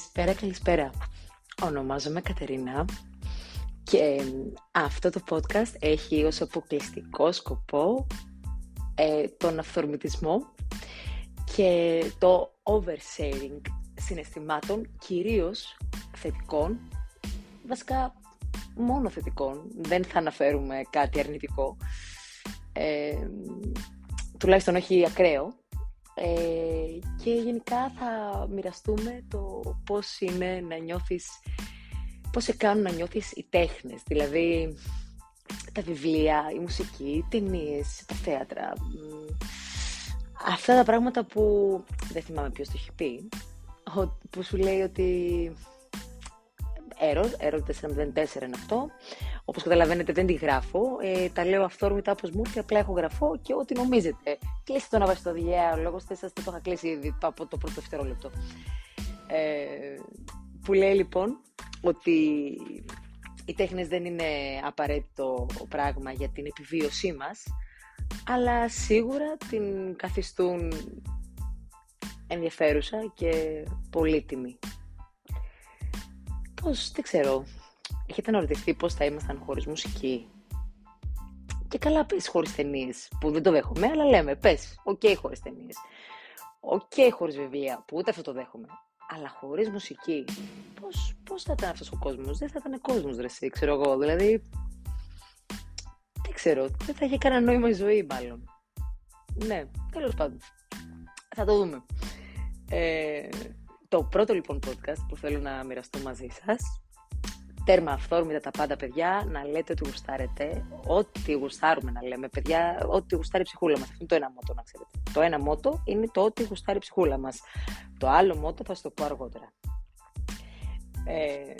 Καλησπέρα, καλησπέρα. Ονομάζομαι Κατερίνα και αυτό το podcast έχει ως αποκλειστικό σκοπό ε, τον αυθορμητισμό και το oversharing συναισθημάτων, κυρίως θετικών, βασικά μόνο θετικών, δεν θα αναφέρουμε κάτι αρνητικό, ε, τουλάχιστον όχι ακραίο, ε, και γενικά θα μοιραστούμε το πώς είναι να νιώθεις, πώς σε κάνουν να νιώθεις οι τέχνες, δηλαδή τα βιβλία, η μουσική, οι ταινίες, τα θέατρα. Αυτά τα πράγματα που δεν θυμάμαι ποιος το έχει πει, που σου λέει ότι Error, Error 404 είναι αυτό. Όπως καταλαβαίνετε δεν τη γράφω, ε, τα λέω αυθόρμητα όπως μου και απλά έχω γραφώ και ό,τι νομίζετε. Κλείστε το να βάζει το διέα, ο λόγος σας το είχα κλείσει ήδη από το πρώτο δευτερόλεπτο. Ε, που λέει λοιπόν ότι οι τέχνες δεν είναι απαραίτητο πράγμα για την επιβίωσή μας, αλλά σίγουρα την καθιστούν ενδιαφέρουσα και πολύτιμη. Πώς, δεν ξέρω, έχετε αναρωτηθεί πώς θα ήμασταν χωρίς μουσική; Και καλά πες χωρίς ταινίες, που δεν το δέχομαι, αλλά λέμε, πες, OK okay, χωρίς ταινίες. OK okay, χωρίς βιβλία, που ούτε αυτό το δέχομαι. Αλλά χωρίς μουσική, πώς, πώς θα ήταν αυτός ο κόσμος, δεν θα ήταν κόσμος, ρε εσύ, ξέρω εγώ, δηλαδή... Δεν ξέρω, δεν θα είχε κανένα νόημα η ζωή, μάλλον. Ναι, τέλος πάντων. Θα το δούμε. Ε, το πρώτο λοιπόν podcast που θέλω να μοιραστώ μαζί σας τέρμα αυθόρμητα τα πάντα παιδιά, να λέτε ότι γουστάρετε, ό,τι γουστάρουμε να λέμε παιδιά, ό,τι γουστάρει η ψυχούλα μας. Αυτό είναι το ένα μότο να ξέρετε. Το ένα μότο είναι το ότι γουστάρει η ψυχούλα μας. Το άλλο μότο θα σας το πω αργότερα. Ε,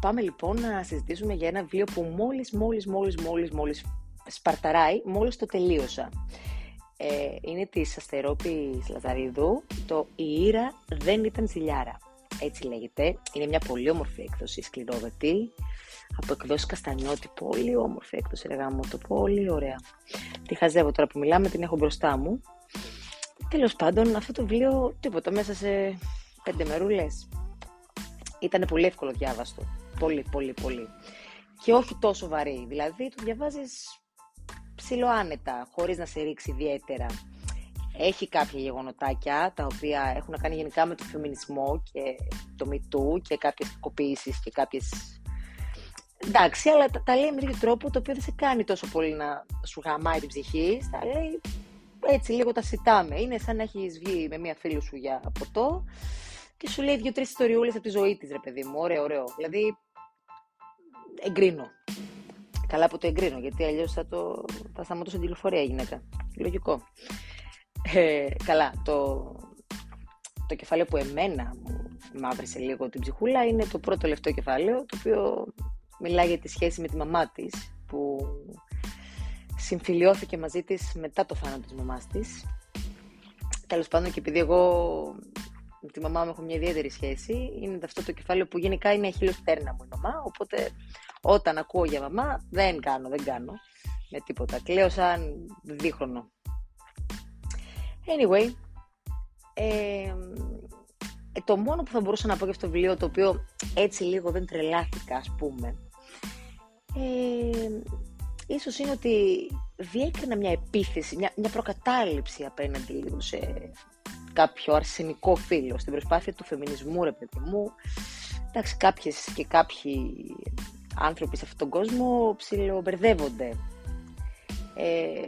πάμε λοιπόν να συζητήσουμε για ένα βιβλίο που μόλις, μόλις, μόλις, μόλις, μόλις σπαρταράει, μόλις το τελείωσα. Ε, είναι της Αστερόπης Λαζαρίδου, το «Η Ήρα δεν ήταν ζηλιάρα» έτσι λέγεται. Είναι μια πολύ όμορφη έκδοση, σκληρόδετη, από εκδόσεις Καστανιώτη. Πολύ όμορφη έκδοση, ρε μου το πολύ ωραία. Τη χαζεύω τώρα που μιλάμε, την έχω μπροστά μου. Τέλος πάντων, αυτό το βιβλίο, τίποτα, μέσα σε πέντε μερούλες. Ήταν πολύ εύκολο διάβαστο. Πολύ, πολύ, πολύ. Και όχι τόσο βαρύ. Δηλαδή, το διαβάζεις ψιλοάνετα, χωρίς να σε ρίξει ιδιαίτερα. Έχει κάποια γεγονοτάκια τα οποία έχουν να κάνει γενικά με το φεμινισμό και το μητού και κάποιες κακοποίησεις και κάποιες... Εντάξει, αλλά τα, τα λέει με τέτοιο τρόπο το οποίο δεν σε κάνει τόσο πολύ να σου γαμάει την ψυχή. Τα λέει έτσι λίγο τα σιτάμε. Είναι σαν να έχεις βγει με μία φίλη σου για ποτό και σου λέει δύο-τρεις ιστοριούλες από τη ζωή της, ρε παιδί μου. Ωραίο, ωραίο. Δηλαδή, εγκρίνω. Καλά που το εγκρίνω, γιατί αλλιώς θα, το... θα σταματούσε την τηλεφορία η γυναίκα. Λογικό. Ε, καλά, το, το κεφάλαιο που εμένα μου μαύρισε λίγο την ψυχούλα είναι το πρώτο τελευταίο κεφάλαιο, το οποίο μιλάει για τη σχέση με τη μαμά της, που συμφιλιώθηκε μαζί της μετά το θάνατο της μαμάς της. Τέλος πάντων και επειδή εγώ με τη μαμά μου έχω μια ιδιαίτερη σχέση, είναι αυτό το κεφάλαιο που γενικά είναι χείλος πτέρνα μου η μαμά, οπότε όταν ακούω για μαμά δεν κάνω, δεν κάνω με τίποτα. Κλαίω σαν δίχρονο. Anyway, ε, το μόνο που θα μπορούσα να πω για αυτό το βιβλίο, το οποίο έτσι λίγο δεν τρελάθηκα, ας πούμε, ε, ίσως είναι ότι διέκρινα μια επίθεση, μια, μια προκατάληψη απέναντι λίγο σε κάποιο αρσενικό φίλο, στην προσπάθεια του φεμινισμού, ρε παιδί μου. Εντάξει, κάποιες και κάποιοι άνθρωποι σε αυτόν τον κόσμο ψιλομπερδεύονται ε,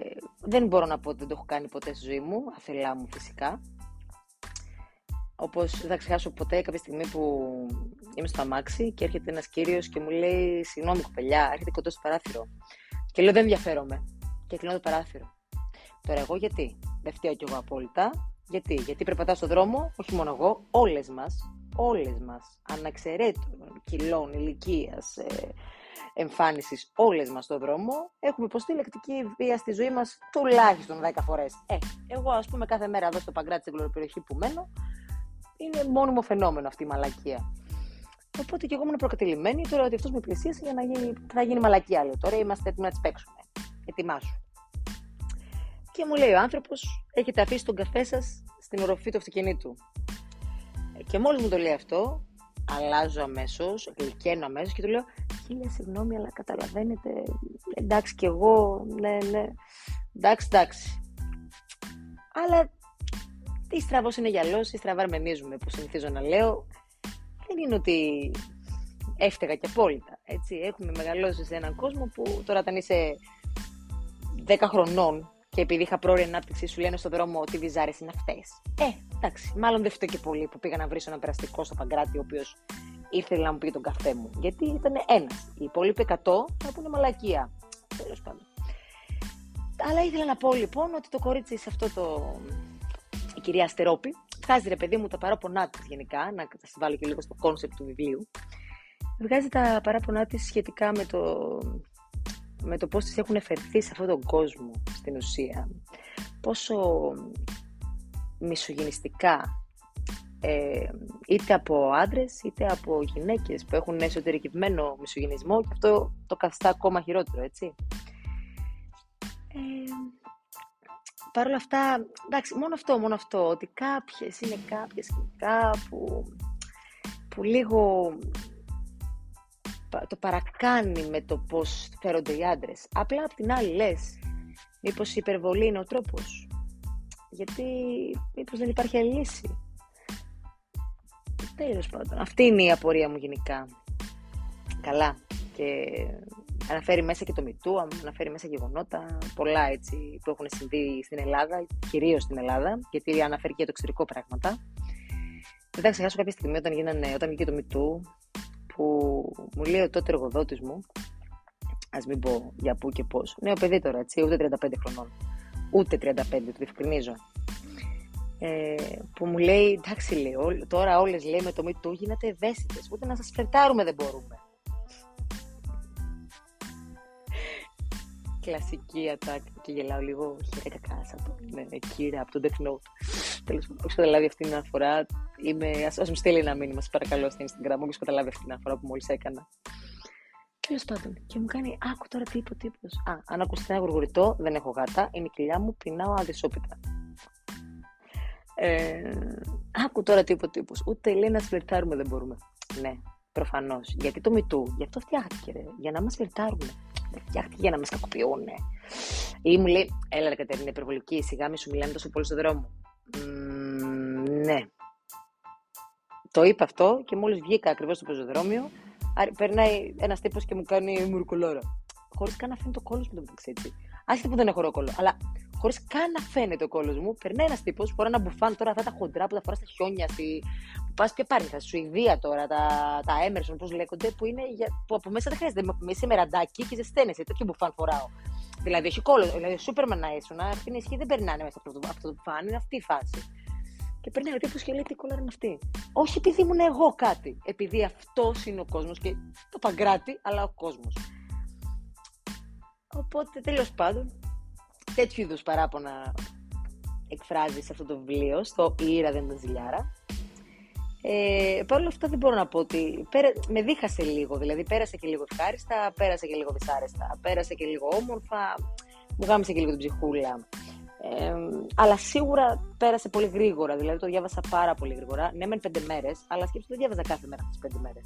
δεν μπορώ να πω ότι δεν το έχω κάνει ποτέ στη ζωή μου, αφελά μου φυσικά. Όπως δεν θα ξεχάσω ποτέ κάποια στιγμή που είμαι στο αμάξι και έρχεται ένας κύριος και μου λέει: Συγγνώμη, κοπελιά, έρχεται κοντός στο παράθυρο. Και λέω: Δεν ενδιαφέρομαι. Και κλείνω το παράθυρο. Τώρα, εγώ γιατί; Δεν φταίω κι εγώ απόλυτα. Γιατί, γιατί περπατάω στον δρόμο, όχι μόνο εγώ, όλες μας, όλες μας, αναξαιρέτων κιλών, ηλικίας, ε, εμφάνισης όλες μας στον δρόμο, έχουμε υποστεί λεκτική βία στη ζωή μας τουλάχιστον 10 φορές. Ε, εγώ, ας πούμε, κάθε μέρα εδώ στο Παγκράτη, στην περιοχή που μένω, είναι μόνιμο φαινόμενο αυτή η μαλακία. Οπότε και εγώ ήμουν προκατηλημένη τώρα ότι αυτός με πλησίασε για να γίνει, θα γίνει μαλακία. Λέω τώρα είμαστε έτοιμοι να τις παίξουμε. Ετοιμάσου. Και μου λέει ο άνθρωπος, έχετε αφήσει τον καφέ σας στην οροφή του αυτοκινήτου. Και μόλις μου το λέει αυτό, αλλάζω αμέσως, γλυκαίνω αμέσως και του λέω: Χίλια συγγνώμη, αλλά καταλαβαίνετε. Εντάξει, κι εγώ, ναι, ναι. Εντάξει, εντάξει. Αλλά τι στραβός είναι γυαλός, ή στραβά αρμενίζουμε, που συνηθίζω να λέω. Δεν είναι ότι έφταιγα και απόλυτα. Έτσι. Έχουμε μεγαλώσει σε έναν κόσμο που τώρα όταν είσαι 10 χρονών και επειδή είχα πρόορια ανάπτυξη, σου λένε στον δρόμο ότι βυζάρες είναι αυτές. Ε, εντάξει, μάλλον δεν φταίει και πολύ που πήγα να βρεις ένα περαστικό στο Παγκράτη, ο οποίος ήρθε να μου πει τον καφέ μου. Γιατί ήταν ένας. Οι υπόλοιποι 100 θα πούνε μαλακία. Τέλος πάντων. Αλλά ήθελα να πω λοιπόν ότι το κορίτσι σε αυτό το. η κυρία Αστερόπη, βγάζει ρε παιδί μου τα παράπονά της γενικά, να σας βάλω και λίγο στο concept του βιβλίου. Βγάζει τα παράπονά της σχετικά με το με το πώς της έχουν φερθεί σε αυτόν τον κόσμο στην ουσία. Πόσο μισογυνιστικά ε, είτε από άντρες είτε από γυναίκες που έχουν εσωτερικευμένο μισογυνισμό και αυτό το καθιστά ακόμα χειρότερο, έτσι. Ε, Παρ' όλα αυτά, εντάξει, μόνο αυτό, μόνο αυτό, ότι κάποιες είναι κάποιες κοινικά που, που λίγο το παρακάνει με το πώς φέρονται οι άντρες. Απλά απ' την άλλη λες, μήπως η υπερβολή είναι ο τρόπος. Γιατί μήπως δεν υπάρχει άλλη λύση. Τέλος πάντων. Αυτή είναι η απορία μου γενικά. Καλά. Και αναφέρει μέσα και το μητού, αναφέρει μέσα γεγονότα, πολλά έτσι που έχουν συμβεί στην Ελλάδα, κυρίως στην Ελλάδα, γιατί αναφέρει και το εξωτερικό πράγματα. Δεν θα ξεχάσω κάποια στιγμή όταν, γίνανε, όταν βγήκε το μητού, που μου λέει ο τότε εργοδότης μου, ας μην πω για πού και πώς. Νέο παιδί τώρα, έτσι, ούτε 35 χρονών. Ούτε 35, το διευκρινίζω. Ε, που μου λέει, εντάξει, λέει, τώρα όλες λέει με το μη του γίνατε ευαίσθητες. Ούτε να σας φερτάρουμε δεν μπορούμε. Κλασική ατάκη και γελάω λίγο χειρά κακά από ναι, κύρα από το Death Note. Τέλος πάντων, όποιο καταλάβει αυτήν την αναφορά, είμαι... ας, μου στείλει ένα μήνυμα, σας παρακαλώ, στην Instagram, όποιος καταλάβει αυτήν την αναφορά που μόλις έκανα. Τέλος πάντων, και μου κάνει, άκου τώρα τι είπε ο τύπος. Α, αν ακούσει ένα γουργουριτό, δεν έχω γάτα, είναι η κοιλιά μου, πεινάω αδυσόπιτα. Ε, άκου τώρα τι είπε ο τύπος. Ούτε λέει να σφλερτάρουμε δεν μπορούμε. Ναι, προφανώς. Γιατί το μητού, γι' αυτό φτιάχτηκε, ρε, για να μας φλερτάρουμε. Δεν φτιάχτηκε για να μας κακοποιούν. Ή μου λέει, έλα ρε Κατερίνα, υπερβολική, σιγά μη σου μιλάμε τόσο πολύ στο δρόμο ναι. Το είπα αυτό και μόλις βγήκα ακριβώς στο πεζοδρόμιο, περνάει ένας τύπος και μου κάνει μουρκουλόρα. Χωρίς καν να φαίνεται το κόλος μου το μεταξύ έτσι. Άσχετα που δεν έχω ρόκολο, αλλά χωρίς καν να φαίνεται ο κόλος μου, περνάει ένας τύπος, φορά ένα μπουφάν τώρα αυτά τα χοντρά που τα φορά στα χιόνια, στη... που πας και πάρεις, στα Σουηδία τώρα, τα, τα Emerson, πώς λέγονται, που, είναι για... που από μέσα δεν χρειάζεται. Με είσαι μεραντάκι και ζεσταίνεσαι. Τέτοιο μπουφάν φοράω. Δηλαδή έχει κόλλο, δηλαδή Σούπερμαν να ήσουν, αυτή την ισχύ δεν περνάνε μέσα από αυτό, αυτό το μπουφάν, είναι αυτή η φάση. Και παίρνει ο τύπος και λέει τι κόλλα είναι αυτή. Όχι επειδή ήμουν εγώ κάτι. Επειδή αυτός είναι ο κόσμος και το παγκράτη, αλλά ο κόσμος. Οπότε τέλος πάντων, τέτοιου είδους παράπονα εκφράζει σε αυτό το βιβλίο, στο Η ήρα δεν ήταν ζηλιάρα. Ε, Παρ' όλα αυτά δεν μπορώ να πω ότι με δίχασε λίγο, δηλαδή πέρασε και λίγο ευχάριστα, πέρασε και λίγο δυσάρεστα, πέρασε και λίγο όμορφα, μου γάμισε και λίγο την ψυχούλα αλλά σίγουρα πέρασε πολύ γρήγορα. Δηλαδή το διάβασα πάρα πολύ γρήγορα. Ναι, μεν πέντε μέρες, αλλά σκέψτε το διάβαζα κάθε μέρα αυτέ τις πέντε μέρες.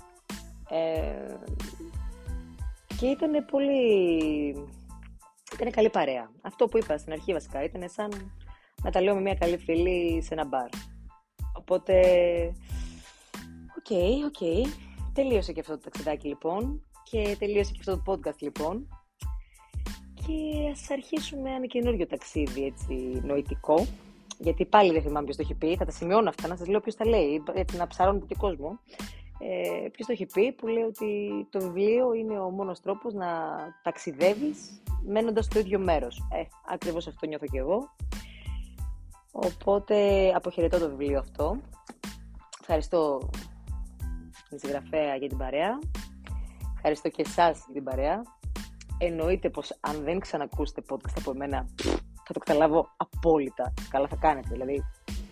Ε, και ήταν πολύ. Ήταν καλή παρέα. Αυτό που είπα στην αρχή βασικά ήταν σαν να τα λέω με μια καλή φίλη σε ένα μπαρ. Οπότε. OK, okay, OK. Okay. Τελείωσε και αυτό το ταξιδάκι λοιπόν. Και τελείωσε και αυτό το podcast λοιπόν και ας αρχίσουμε ένα καινούριο ταξίδι έτσι νοητικό γιατί πάλι δεν θυμάμαι ποιος το έχει πει, θα τα σημειώνω αυτά, να σας λέω ποιος τα λέει, έτσι να ψαρώνω και κόσμο. Ε, ποιος το έχει πει που λέει ότι το βιβλίο είναι ο μόνος τρόπος να ταξιδεύεις μένοντας στο ίδιο μέρος. Ε, ακριβώς αυτό νιώθω και εγώ. Οπότε αποχαιρετώ το βιβλίο αυτό. Ευχαριστώ την συγγραφέα για την παρέα. Ευχαριστώ και εσάς για την παρέα εννοείται πως αν δεν ξανακούσετε podcast από εμένα θα το καταλάβω απόλυτα. Καλά θα κάνετε. Δηλαδή,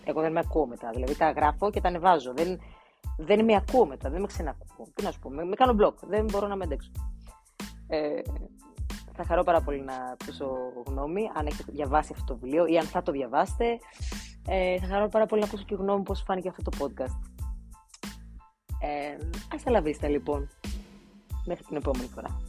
εγώ δεν με ακούω μετά. Δηλαδή, τα γράφω και τα ανεβάζω. Δεν, δεν με ακούω μετά. Δεν με ξανακούω. Τι να σου πω. Με, με κάνω μπλοκ. Δεν μπορώ να με αντέξω. Ε, θα χαρώ πάρα πολύ να ακούσω γνώμη, αν έχετε διαβάσει αυτό το βιβλίο ή αν θα το διαβάσετε. Ε, θα χαρώ πάρα πολύ να ακούσω και γνώμη πώς φάνηκε αυτό το podcast. Ε, ας αλαβίστα λοιπόν. Μέχρι την επόμενη φορά.